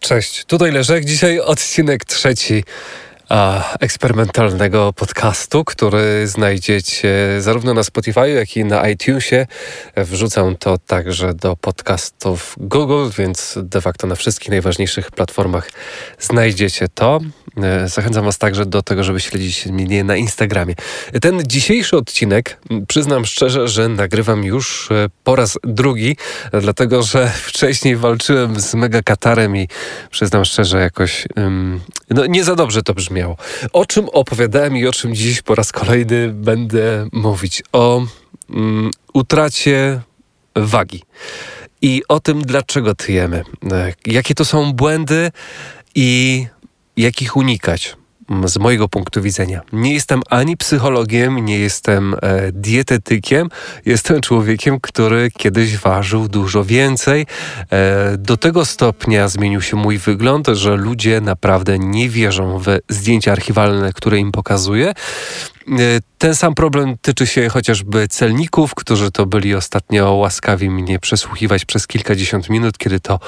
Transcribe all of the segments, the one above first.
Cześć, tutaj Leszek. Dzisiaj odcinek trzeci eksperymentalnego podcastu, który znajdziecie zarówno na Spotify, jak i na iTunesie. Wrzucam to także do podcastów Google, więc de facto na wszystkich najważniejszych platformach znajdziecie to. E, zachęcam Was także do tego, żeby śledzić mnie na Instagramie. Ten dzisiejszy odcinek, przyznam szczerze, że nagrywam już e, po raz drugi, dlatego że wcześniej walczyłem z megakatarem i przyznam szczerze, jakoś no, nie za dobrze to O czym opowiadałem i o czym dziś po raz kolejny będę mówić? O um, utracie wagi. I o tym, dlaczego tyjemy, e, jakie to są błędy i jak ich unikać z mojego punktu widzenia. Nie jestem ani psychologiem, nie jestem e, dietetykiem, jestem człowiekiem, który kiedyś ważył dużo więcej. E, do tego stopnia zmienił się mój wygląd, że ludzie naprawdę nie wierzą w zdjęcia archiwalne, które im pokazuję. E, ten sam problem tyczy się chociażby celników, którzy to byli ostatnio łaskawi mnie przesłuchiwać przez kilkadziesiąt minut, kiedy to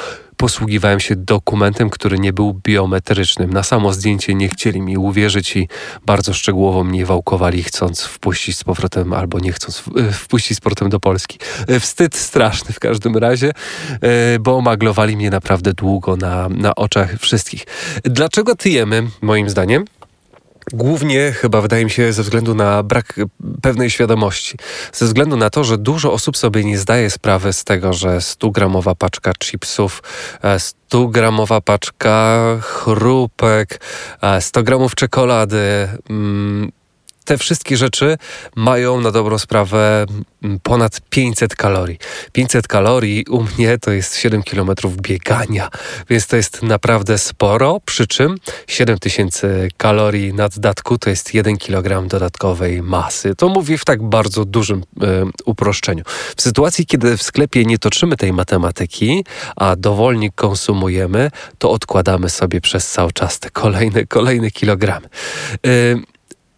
posługiwałem się dokumentem, który nie był biometrycznym. Na samo zdjęcie nie chcieli mi uwierzyć i bardzo szczegółowo mnie wałkowali, chcąc wpuścić z powrotem albo nie chcąc e, wpuścić z powrotem do Polski. E, wstyd straszny w każdym razie, bo maglowali mnie naprawdę długo na, na oczach wszystkich. Dlaczego tyjemy, moim zdaniem? Głównie chyba wydaje mi się ze względu na brak pewnej świadomości. Ze względu na to, że dużo osób sobie nie zdaje sprawy z tego, że 100-gramowa paczka chipsów, 100-gramowa e, paczka chrupek, 100 e, gramów czekolady, mm, te wszystkie rzeczy mają na dobrą sprawę mm, ponad 500 kalorii. 500 kalorii u mnie to jest 7 km biegania, więc to jest naprawdę sporo, przy czym 7000 kalorii na dodatku to jest 1 kg dodatkowej masy. To mówię w tak bardzo dużym y, uproszczeniu. W sytuacji, kiedy w sklepie nie toczymy tej matematyki, a dowolnie konsumujemy, to odkładamy sobie przez cały czas te kolejne, kolejne kilogramy. Y,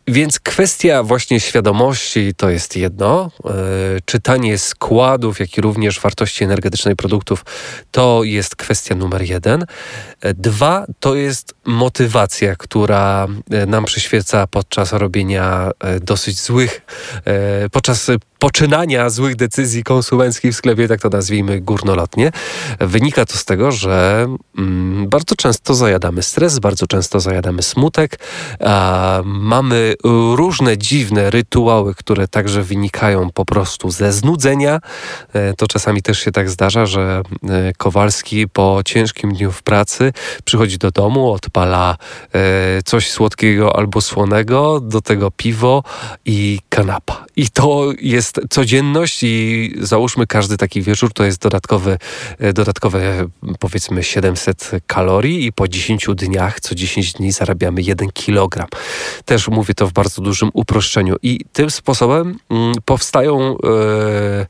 więc kwestia właśnie świadomości to jest jedno. E, czytanie składów, jak i również wartości energetycznej produktów to jest kwestia numer jeden. E, dwa to jest motywacja, która e, nam przyświeca podczas robienia dosyć złych, podczas poczynania złych decyzji konsumenckich w sklepie, tak to nazwijmy górnolotnie. Wynika to z tego, że mm, bardzo często zajadamy stres, bardzo często zajadamy smutek, mamy różne dziwne rytuały, które także wynikają po prostu ze znudzenia. E, to czasami też się tak zdarza, że e, Kowalski po ciężkim dniu w pracy przychodzi do domu, odpala e, coś słodkiego albo słonego, do tego piwo i kanapa. I to jest codzienność i załóżmy każdy taki wieczór to jest dodatkowy, dodatkowe powiedzmy 700 kalorii i po 10 dniach, co 10 dni zarabiamy 1 kilogram. Też mówię to w bardzo dużym uproszczeniu. I tym sposobem mm, powstają yy,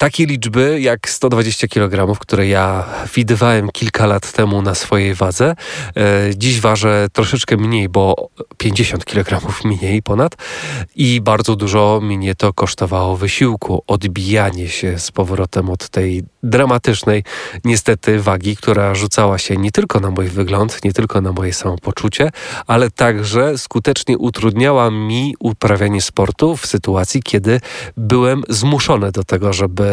takie liczby jak 120 kg, które ja widywałem kilka lat temu na swojej wadze. E, dziś ważę troszeczkę mniej, bo 50 kg mniej ponad i bardzo dużo mnie to kosztowało wysiłku. Odbijanie się z powrotem od tej dramatycznej niestety wagi, która rzucała się nie tylko na mój wygląd, nie tylko na moje samopoczucie, ale także skutecznie utrudniała mi uprawianie sportu w sytuacji, kiedy byłem zmuszony do tego, żeby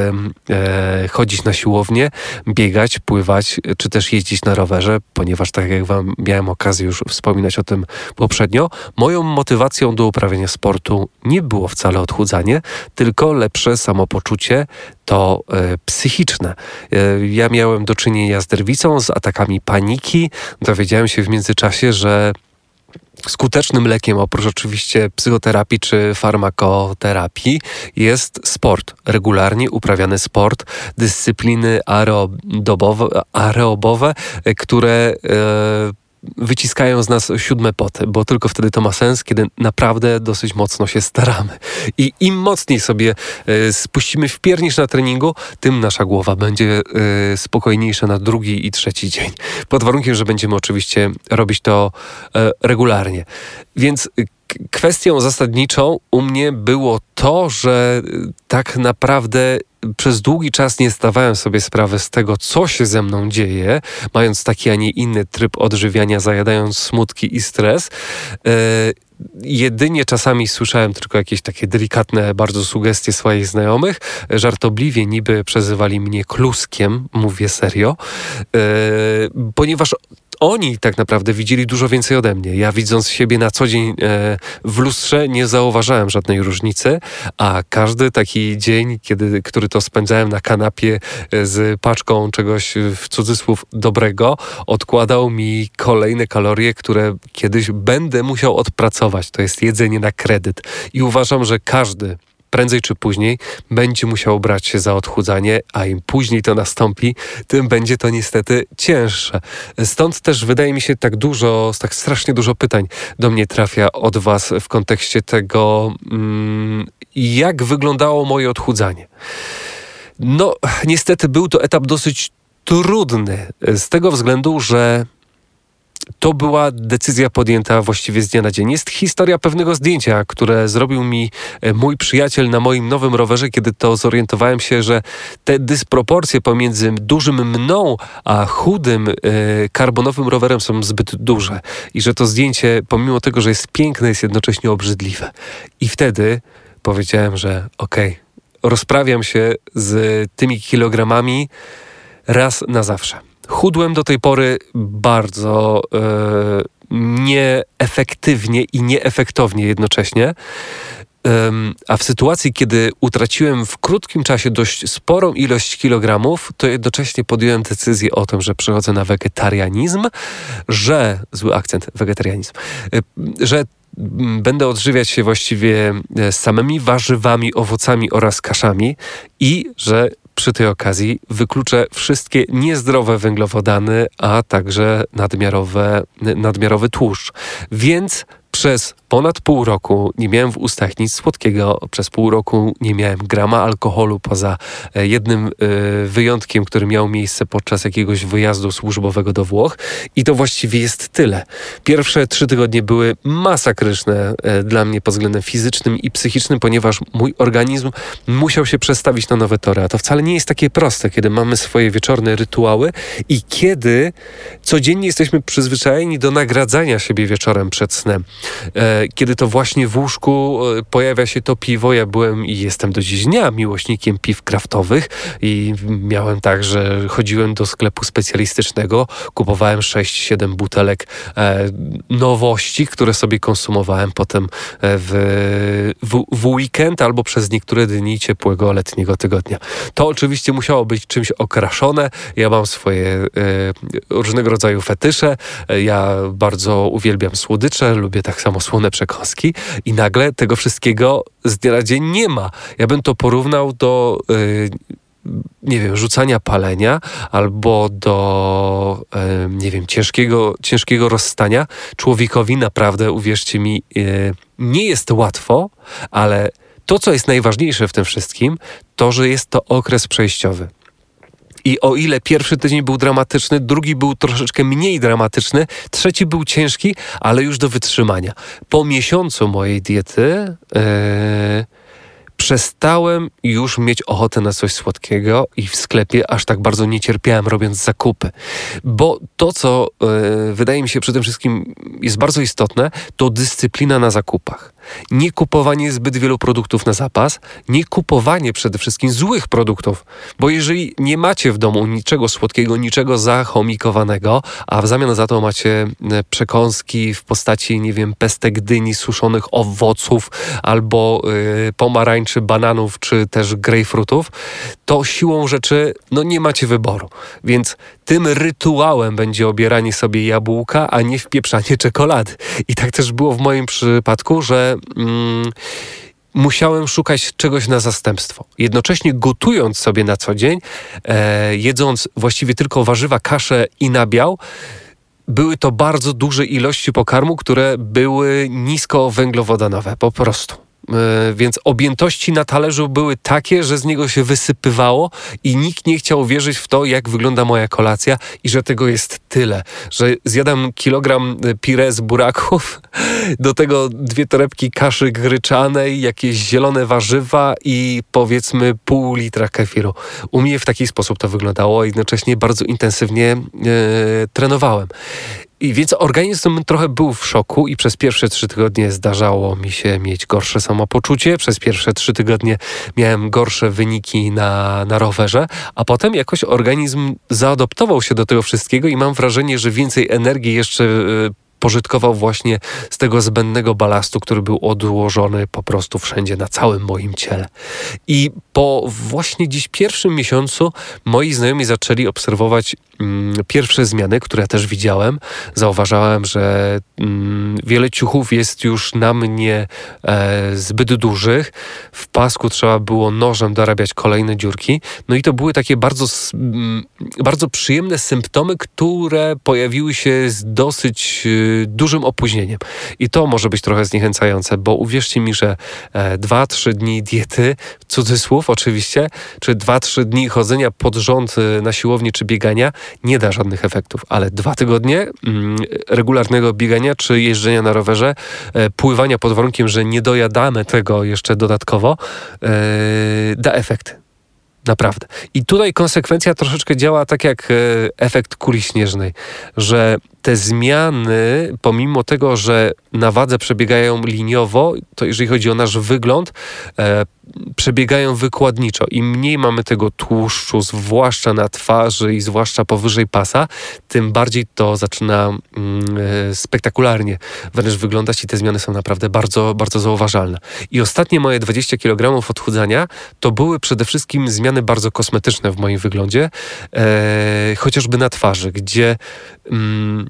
e, chodzić na siłownię, biegać, pływać, czy też jeździć na rowerze, ponieważ tak jak wam miałem okazję już wspominać o tym poprzednio, moją motywacją do uprawiania sportu nie było wcale odchudzanie, tylko lepsze samopoczucie, to e, psychiczne. E, ja miałem do czynienia z derwicą, z atakami paniki. Dowiedziałem się w międzyczasie, że skutecznym lekiem, oprócz oczywiście psychoterapii czy farmakoterapii, jest sport. Regularnie uprawiany sport, dyscypliny aerobowe, aerobowe które e, wyciskają z nas siódme poty, bo tylko wtedy to ma sens, kiedy naprawdę dosyć mocno się staramy. I im mocniej sobie y, spuścimy w piernicz na treningu, tym nasza głowa będzie y, spokojniejsza na drugi i trzeci dzień. Pod warunkiem, że będziemy oczywiście robić to y, regularnie. Więc kwestią zasadniczą u mnie było to, że tak naprawdę przez długi czas nie zdawałem sobie sprawy z tego, co się ze mną dzieje, mając taki, a nie inny tryb odżywiania, zajadając smutki i stres. E, jedynie czasami słyszałem tylko jakieś takie delikatne bardzo sugestie swoich znajomych. Żartobliwie niby przezywali mnie kluskiem, mówię serio, e, ponieważ oni tak naprawdę widzieli dużo więcej ode mnie. Ja widząc siebie na co dzień e, w lustrze nie zauważałem żadnej różnicy, a każdy taki dzień, kiedy, który to spędzałem na kanapie e, z paczką czegoś w cudzysłów dobrego, odkładał mi kolejne kalorie, które kiedyś będę musiał odpracować. To jest jedzenie na kredyt. I uważam, że każdy prędzej czy później będzie musiał brać się za odchudzanie, a im później to nastąpi, tym będzie to niestety cięższe. Stąd też wydaje mi się tak dużo, tak strasznie dużo pytań do mnie trafia od Was w kontekście tego, mm, jak wyglądało moje odchudzanie. No, niestety był to etap dosyć trudny, z tego względu, że to była decyzja podjęta właściwie z dnia na dzień. Jest historia pewnego zdjęcia, które zrobił mi e, mój przyjaciel na moim nowym rowerze, kiedy to zorientowałem się, że te dysproporcje pomiędzy dużym mną a chudym, e, karbonowym rowerem są zbyt duże i że to zdjęcie, pomimo tego, że jest piękne, jest jednocześnie obrzydliwe. I wtedy powiedziałem, że okej, okay, rozprawiam się z tymi kilogramami raz na zawsze. Chudłem do tej pory bardzo e, nieefektywnie i nieefektownie jednocześnie. A w sytuacji, kiedy utraciłem w krótkim czasie dość sporą ilość kilogramów, to jednocześnie podjąłem decyzję o tym, że przechodzę na wegetarianizm, że zły akcent wegetarianizm, e, że będę odżywiać się właściwie e, samymi warzywami, owocami oraz kaszami i że przy tej okazji wykluczę wszystkie niezdrowe węglowodany, a także nadmiarowe, nadmiarowy tłuszcz. Więc przez ponad pół roku nie miałem w ustach nic słodkiego. Przez pół roku nie miałem grama alkoholu poza e, jednym e, wyjątkiem, który miał miejsce podczas jakiegoś wyjazdu służbowego do Włoch. I to właściwie jest tyle. Pierwsze trzy tygodnie były masakryczne e, dla mnie pod względem fizycznym i psychicznym, ponieważ mój organizm musiał się przestawić na nowe tory. A to wcale nie jest takie proste, kiedy mamy swoje wieczorne rytuały i kiedy codziennie jesteśmy przyzwyczajeni do nagradzania siebie wieczorem przed snem kiedy to właśnie w łóżku e, pojawia się to piwo. Ja byłem i jestem do dziś dnia miłośnikiem piw kraftowych i miałem tak, że chodziłem do sklepu specjalistycznego, kupowałem 6-7 butelek e, nowości, które sobie konsumowałem potem e, w, w, w weekend albo przez niektóre dni ciepłego letniego tygodnia. To oczywiście musiało być czymś okraszone. Ja mam swoje e, różnego rodzaju fetysze. Ja bardzo uwielbiam słodycze, lubię tak samo słone przekąski i nagle tego wszystkiego z dnia dzień nie ma. Ja bym to porównał do yy, nie wiem, rzucania palenia albo do, nie wiem, ciężkiego, ciężkiego rozstania. Człowiekowi naprawdę, uwierzcie mi, yy, nie jest łatwo, ale to, co jest najważniejsze w tym wszystkim, to, że jest to okres przejściowy. I o ile pierwszy tydzień był dramatyczny, drugi był troszeczkę mniej dramatyczny, trzeci był ciężki, ale już do wytrzymania. Po miesiącu mojej diety. Yy, przestałem już mieć ochotę na coś słodkiego i w sklepie aż tak bardzo nie cierpiałem robiąc zakupy. Bo to, co yy, wydaje mi się przede wszystkim jest bardzo istotne, to dyscyplina na zakupach nie kupowanie zbyt wielu produktów na zapas, nie kupowanie przede wszystkim złych produktów, bo jeżeli nie macie w domu niczego słodkiego, niczego zachomikowanego, a w zamian za to macie e, przekąski w postaci, nie wiem, pestek dyni, suszonych owoców albo yy, pomarańczy, bananów czy też grejpfrutów, to siłą rzeczy no nie macie wyboru. Więc tym rytuałem będzie obieranie sobie jabłka, a nie wpieprzanie czekolady. I tak też było w moim przypadku, że mm, musiałem szukać czegoś na zastępstwo. Jednocześnie gotując sobie na co dzień, e, jedząc właściwie tylko warzywa, kaszę i nabiał, były to bardzo duże ilości pokarmu, które były nisko węglowodanowe, po prostu. E, więc objętości na talerzu były takie, że z niego się wysypywało i nikt nie chciał wierzyć w to, jak wygląda moja kolacja i że tego jest tyle, że zjadam kilogram e, pire z buraków, do tego dwie torebki kaszy gryczanej, jakieś zielone warzywa i powiedzmy pół litra kefiru. U mnie w taki sposób to wyglądało, jednocześnie bardzo intensywnie e, trenowałem. I więc organizm trochę był w szoku i przez pierwsze trzy tygodnie zdarzało mi się mieć gorsze samopoczucie. Przez pierwsze trzy tygodnie miałem gorsze wyniki na, na rowerze, a potem jakoś organizm zaadoptował się do tego wszystkiego i mam wrażenie, że więcej energii jeszcze e, pożytkował właśnie z tego zbędnego balastu, który był odłożony po prostu wszędzie na całym moim ciele. I po właśnie dziś pierwszym miesiącu moi znajomi zaczęli obserwować mm, pierwsze zmiany, które też widziałem. Zauważałem, że mm, wiele ciuchów jest już na mnie e, zbyt dużych. W pasku trzeba było nożem dorabiać kolejne dziurki. No i to były takie bardzo, mm, bardzo przyjemne symptomy, które pojawiły się z dosyć e, dużym opóźnieniem. I to może być trochę zniechęcające, bo uwierzcie mi, że e, dwa, trzy dni diety, cudzysłów, oczywiście, czy 2-3 dni chodzenia pod rząd y, na siłowni czy biegania nie da żadnych efektów, ale dwa tygodnie mm, regularnego biegania czy jeżdżenia na rowerze, e, pływania pod warunkiem, że nie dojadamy tego jeszcze dodatkowo, e, da efekty. Naprawdę. I tutaj konsekwencja troszeczkę działa tak jak e, efekt kuli śnieżnej, że te zmiany, pomimo tego, że na wadze przebiegają liniowo, to jeżeli chodzi o nasz wygląd, e, przebiegają wykładniczo. Im mniej mamy tego tłuszczu, zwłaszcza na twarzy i zwłaszcza powyżej pasa, tym bardziej to zaczyna e, spektakularnie wręcz wyglądać i te zmiany są naprawdę bardzo, bardzo zauważalne. I ostatnie moje 20 kg odchudzania to były przede wszystkim zmiany bardzo kosmetyczne w moim wyglądzie, e, chociażby na twarzy, gdzie mm,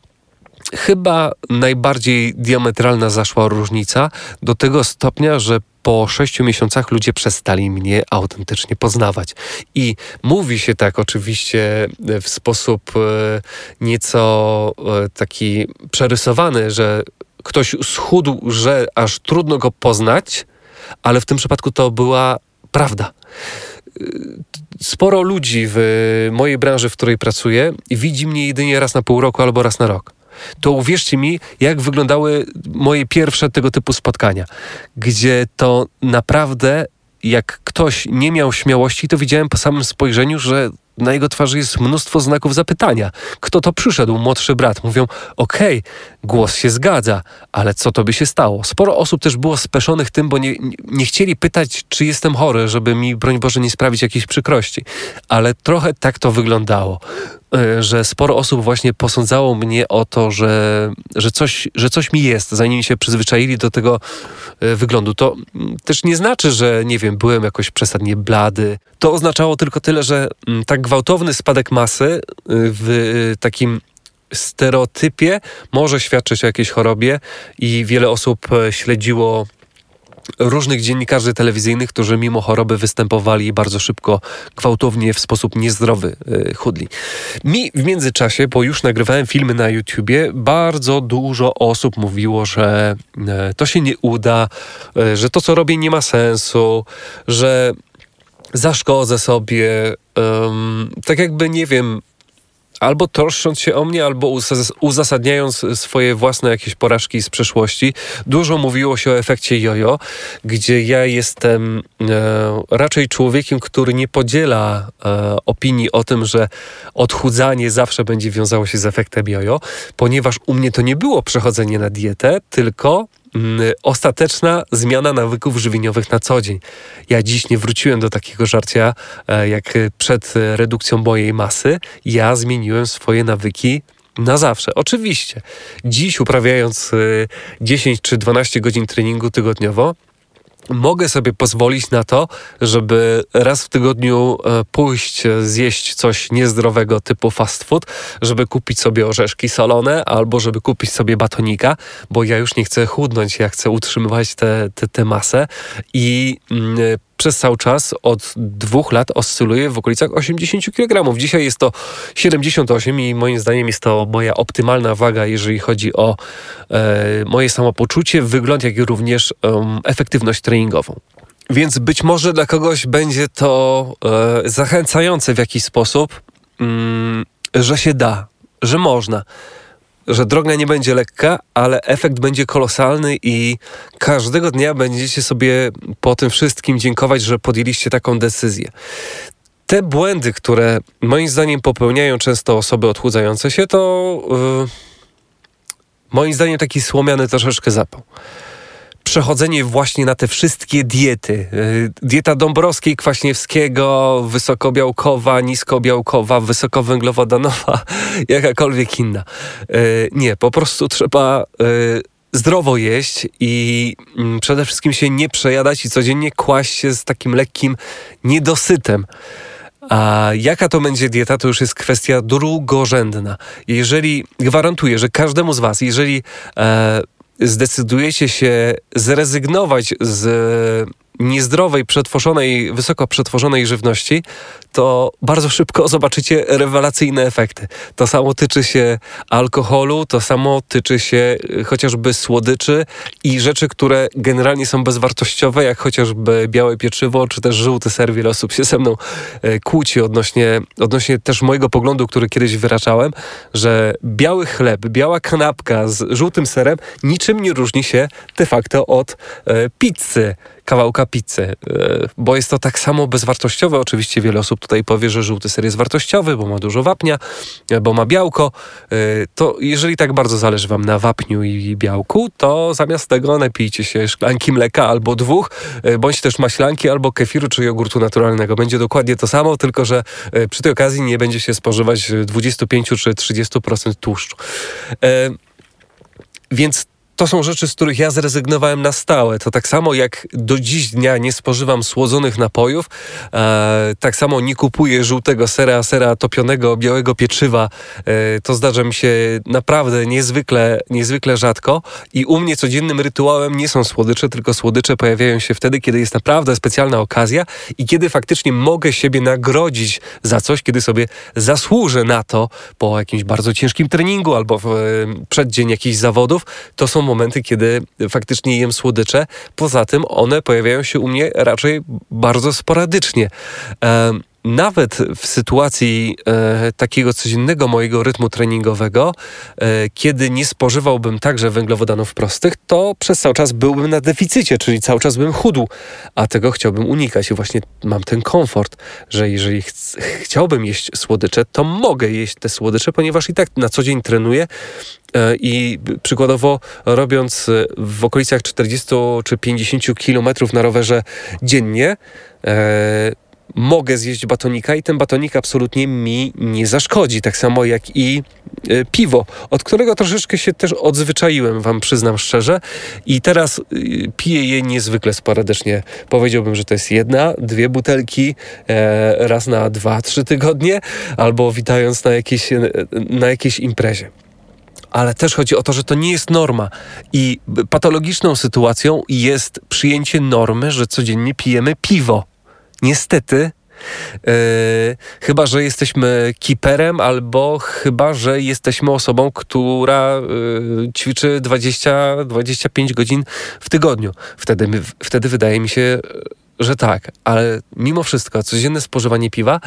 chyba najbardziej diametralna zaszła różnica do tego stopnia, że po sześciu miesiącach ludzie przestali mnie autentycznie poznawać. I mówi się tak oczywiście w sposób e, nieco e, taki przerysowany, że ktoś schudł, że aż trudno go poznać, ale w tym przypadku to była prawda e, sporo ludzi w mojej branży, w której pracuję, widzi mnie jedynie raz na pół roku albo raz na rok to uwierzcie mi, jak wyglądały moje pierwsze tego typu spotkania, gdzie to naprawdę, jak ktoś nie miał śmiałości, to widziałem po samym spojrzeniu, że na jego twarzy jest mnóstwo znaków zapytania. Kto to przyszedł? Młodszy brat. Mówią, okej, okay, głos się zgadza, ale co to by się stało? Sporo osób też było speszonych tym, bo nie, nie chcieli pytać, czy jestem chory, żeby mi, broń Boże, nie sprawić jakiejś przykrości. Ale trochę tak to wyglądało. E, że sporo osób właśnie posądzało mnie o to, że, że, coś, że coś mi jest, zanim się przyzwyczaili do tego e, wyglądu. To mm, też nie znaczy, że nie wiem, byłem jakoś przesadnie blady. To oznaczało tylko tyle, że mm, tak gwałtowny spadek masy y, w takim stereotypie może świadczyć o jakiejś chorobie i wiele osób e, śledziło różnych dziennikarzy telewizyjnych, którzy mimo choroby występowali bardzo szybko, gwałtownie, w sposób niezdrowy yy, chudli. Mi w międzyczasie, bo już nagrywałem filmy na YouTubie, bardzo dużo osób mówiło, że yy, to się nie uda, że to, co robię, nie ma sensu, że zaszkodzę sobie, tak jakby, nie wiem, albo troszcząc się o mnie, albo uzasadniając swoje własne jakieś porażki z przeszłości. Dużo mówiło się o efekcie jojo, gdzie ja jestem e, raczej człowiekiem, który nie podziela e, opinii o tym, że odchudzanie zawsze będzie wiązało się z efektem jojo, ponieważ u mnie to nie było przechodzenie na dietę, tylko ostateczna zmiana nawyków żywieniowych na co dzień. Ja dziś nie wróciłem do takiego żarcia e, jak przed redukcją mojej masy. Ja zmieniłem swoje nawyki na zawsze. Oczywiście. Dziś uprawiając 10 e, czy 12 godzin treningu tygodniowo, mogę sobie pozwolić na to, żeby raz w tygodniu e, pójść zjeść coś niezdrowego typu fast food, żeby kupić sobie orzeszki solone albo żeby kupić sobie batonika, bo ja już nie chcę chudnąć, ja chcę utrzymywać tę te, te, te masę i mm, przez cały czas od dwóch lat oscyluje w okolicach 80 kg. Dzisiaj jest to 78 i moim zdaniem jest to moja optymalna waga, jeżeli chodzi o e, moje samopoczucie, wygląd, jak i również efektywność treningową. Więc być może dla kogoś będzie to e, zachęcające w jakiś sposób, mm, że się da, że można że droga nie będzie lekka, ale efekt będzie kolosalny i każdego dnia będziecie sobie po tym wszystkim dziękować, że podjęliście taką decyzję. Te błędy, które moim zdaniem popełniają często osoby odchudzające się, to yy, moim zdaniem taki słomiany troszeczkę zapał przechodzenie właśnie na te wszystkie diety. Y, dieta Dąbrowskiej, Kwaśniewskiego, wysokobiałkowa, niskobiałkowa, wysokowęglowodanowa, jakakolwiek inna. Y, nie, po prostu trzeba y, zdrowo jeść i mm, przede wszystkim się nie przejadać i codziennie kłaść się z takim lekkim niedosytem. A jaka to będzie dieta, to już jest kwestia drugorzędna. Jeżeli gwarantuję, że każdemu z Was, jeżeli e, zdecydujecie się zrezygnować z niezdrowej, przetworzonej, wysoko przetworzonej żywności, to bardzo szybko zobaczycie rewelacyjne efekty. To samo tyczy się alkoholu, to samo tyczy się y, chociażby słodyczy i rzeczy, które generalnie są bezwartościowe, jak chociażby białe pieczywo, czy też żółty ser. Wiele osób się ze mną y, kłóci odnośnie, odnośnie też mojego poglądu, który kiedyś wyraczałem, że biały chleb, biała kanapka z żółtym serem niczym nie różni się de facto od y, pizzy kawałka pizzy, e, bo jest to tak samo bezwartościowe. Oczywiście wiele osób tutaj powie, że żółty ser jest wartościowy, bo ma dużo wapnia, e, bo ma białko. E, to jeżeli tak bardzo zależy wam na wapniu i białku, to zamiast tego napijcie się szklanki mleka albo dwóch, bądź też maślanki albo kefiru czy jogurtu naturalnego. Będzie dokładnie to samo, tylko że przy tej okazji nie będzie się spożywać 25 czy 30% tłuszczu. Więc to są rzeczy, z których ja zrezygnowałem na stałe. To tak samo jak do dziś dnia nie spożywam słodzonych napojów, e, tak samo nie kupuję żółtego sera, sera topionego, białego pieczywa. E, to zdarza mi się naprawdę niezwykle, niezwykle rzadko i u mnie codziennym rytuałem nie są słodycze, tylko słodycze pojawiają się wtedy, kiedy jest naprawdę specjalna okazja i kiedy faktycznie mogę siebie nagrodzić za coś, kiedy sobie zasłużę na to po jakimś bardzo ciężkim treningu albo w, przeddzień jakichś zawodów. To są momenty, kiedy faktycznie jem słodycze. Poza tym one pojawiają się u mnie raczej bardzo sporadycznie nawet w sytuacji e, takiego codziennego mojego rytmu treningowego, e, kiedy nie spożywałbym także węglowodanów prostych, to przez cały czas byłbym na deficycie, czyli cały czas bym chudł, a tego chciałbym unikać. I właśnie mam ten komfort, że jeżeli ch chciałbym jeść słodycze, to mogę jeść te słodycze, ponieważ i tak na co dzień trenuję e, i przykładowo robiąc e, w okolicach 40 czy 50 kilometrów na rowerze dziennie, e, mogę zjeść batonika i ten batonik absolutnie mi nie zaszkodzi. Tak samo jak i piwo, od którego troszeczkę się też odzwyczaiłem, wam przyznam szczerze. I teraz piję je niezwykle sporadycznie. Powiedziałbym, że to jest jedna, dwie butelki e, raz na dwa, trzy tygodnie, albo witając na jakiejś, na jakiejś imprezie ale też chodzi o to, że to nie jest norma. I patologiczną sytuacją jest przyjęcie normy, że codziennie pijemy piwo. Niestety, Yy, chyba, że jesteśmy kiperem, albo chyba, że jesteśmy osobą, która yy, ćwiczy 20-25 godzin w tygodniu. Wtedy, wtedy wydaje mi się, że tak, ale mimo wszystko codzienne spożywanie piwa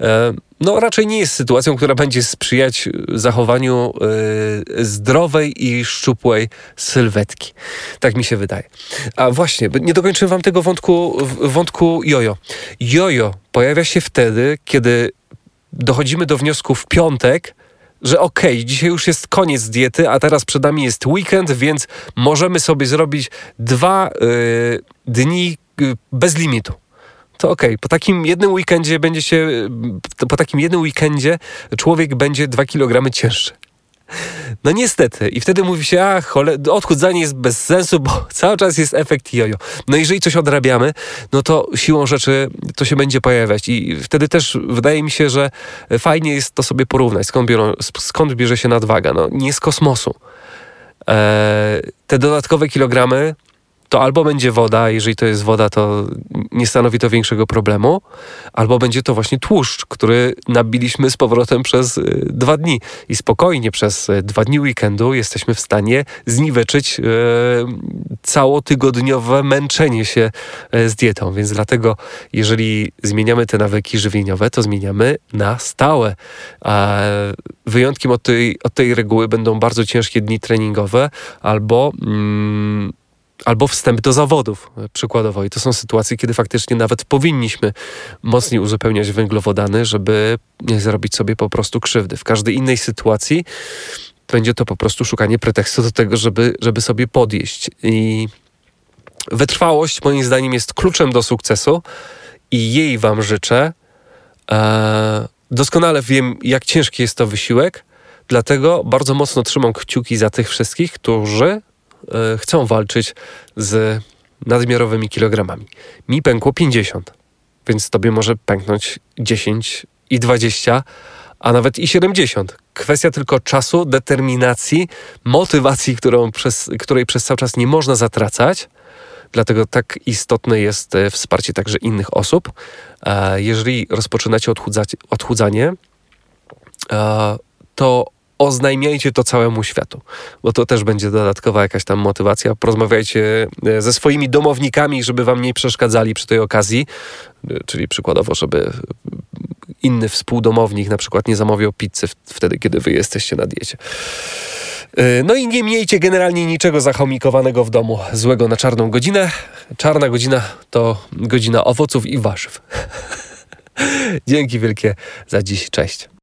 e, no raczej nie jest sytuacją, która będzie sprzyjać zachowaniu e, zdrowej i szczupłej sylwetki. Tak mi się wydaje. A właśnie, nie dokończyłem wam tego wątku, wątku jojo. Jojo pojawia się wtedy, kiedy dochodzimy do wniosku w piątek, że okej, okay, dzisiaj już jest koniec diety, a teraz przed nami jest weekend, więc możemy sobie zrobić dwa y, dni bez limitu. To okej, okay. po takim jednym weekendzie będzie się, y, po takim jednym weekendzie człowiek będzie 2 kg cięższy. No niestety. I wtedy mówi się, a chole, odchudzanie jest bez sensu, bo cały czas jest efekt jojo. No jeżeli coś odrabiamy, no to siłą rzeczy to się będzie pojawiać. I wtedy też wydaje mi się, że fajnie jest to sobie porównać, skąd, biorą, skąd bierze się nadwaga. No nie z kosmosu. Eee, te dodatkowe kilogramy to albo będzie woda, jeżeli to jest woda, to nie stanowi to większego problemu, albo będzie to właśnie tłuszcz, który nabiliśmy z powrotem przez y, dwa dni. I spokojnie przez y, dwa dni weekendu jesteśmy w stanie zniweczyć e, całotygodniowe męczenie się z dietą. Więc dlatego, jeżeli zmieniamy te nawyki żywieniowe, to zmieniamy na stałe. A wyjątkiem od tej, od tej reguły będą bardzo ciężkie dni treningowe albo. Mm, albo wstęp do zawodów, przykładowo. I to są sytuacje, kiedy faktycznie nawet powinniśmy mocniej uzupełniać węglowodany, żeby nie zrobić sobie po prostu krzywdy. W każdej innej sytuacji będzie to po prostu szukanie pretekstu do tego, żeby, żeby sobie podjeść. I wytrwałość, moim zdaniem, jest kluczem do sukcesu i jej Wam życzę. Eee, doskonale wiem, jak ciężki jest to wysiłek, dlatego bardzo mocno trzymam kciuki za tych wszystkich, którzy E, chcą walczyć z nadmiarowymi kilogramami. Mi pękło 50, więc tobie może pęknąć 10 i 20, a nawet i 70. Kwestia tylko czasu, determinacji, motywacji, którą przez, której przez cały czas nie można zatracać. Dlatego tak istotne jest e, wsparcie także innych osób. E, jeżeli rozpoczynacie odchudzanie, to oznajmiajcie to całemu światu, bo to też będzie dodatkowa jakaś tam motywacja. Porozmawiajcie e, ze swoimi domownikami, żeby wam nie przeszkadzali przy tej okazji, e, czyli przykładowo, żeby inny współdomownik na przykład nie zamawiał pizzy wtedy, kiedy wy jesteście na diecie. E, no i nie miejcie generalnie niczego zachomikowanego w domu złego na czarną godzinę. Czarna godzina to godzina owoców i warzyw. Dzięki wielkie za dziś. Cześć.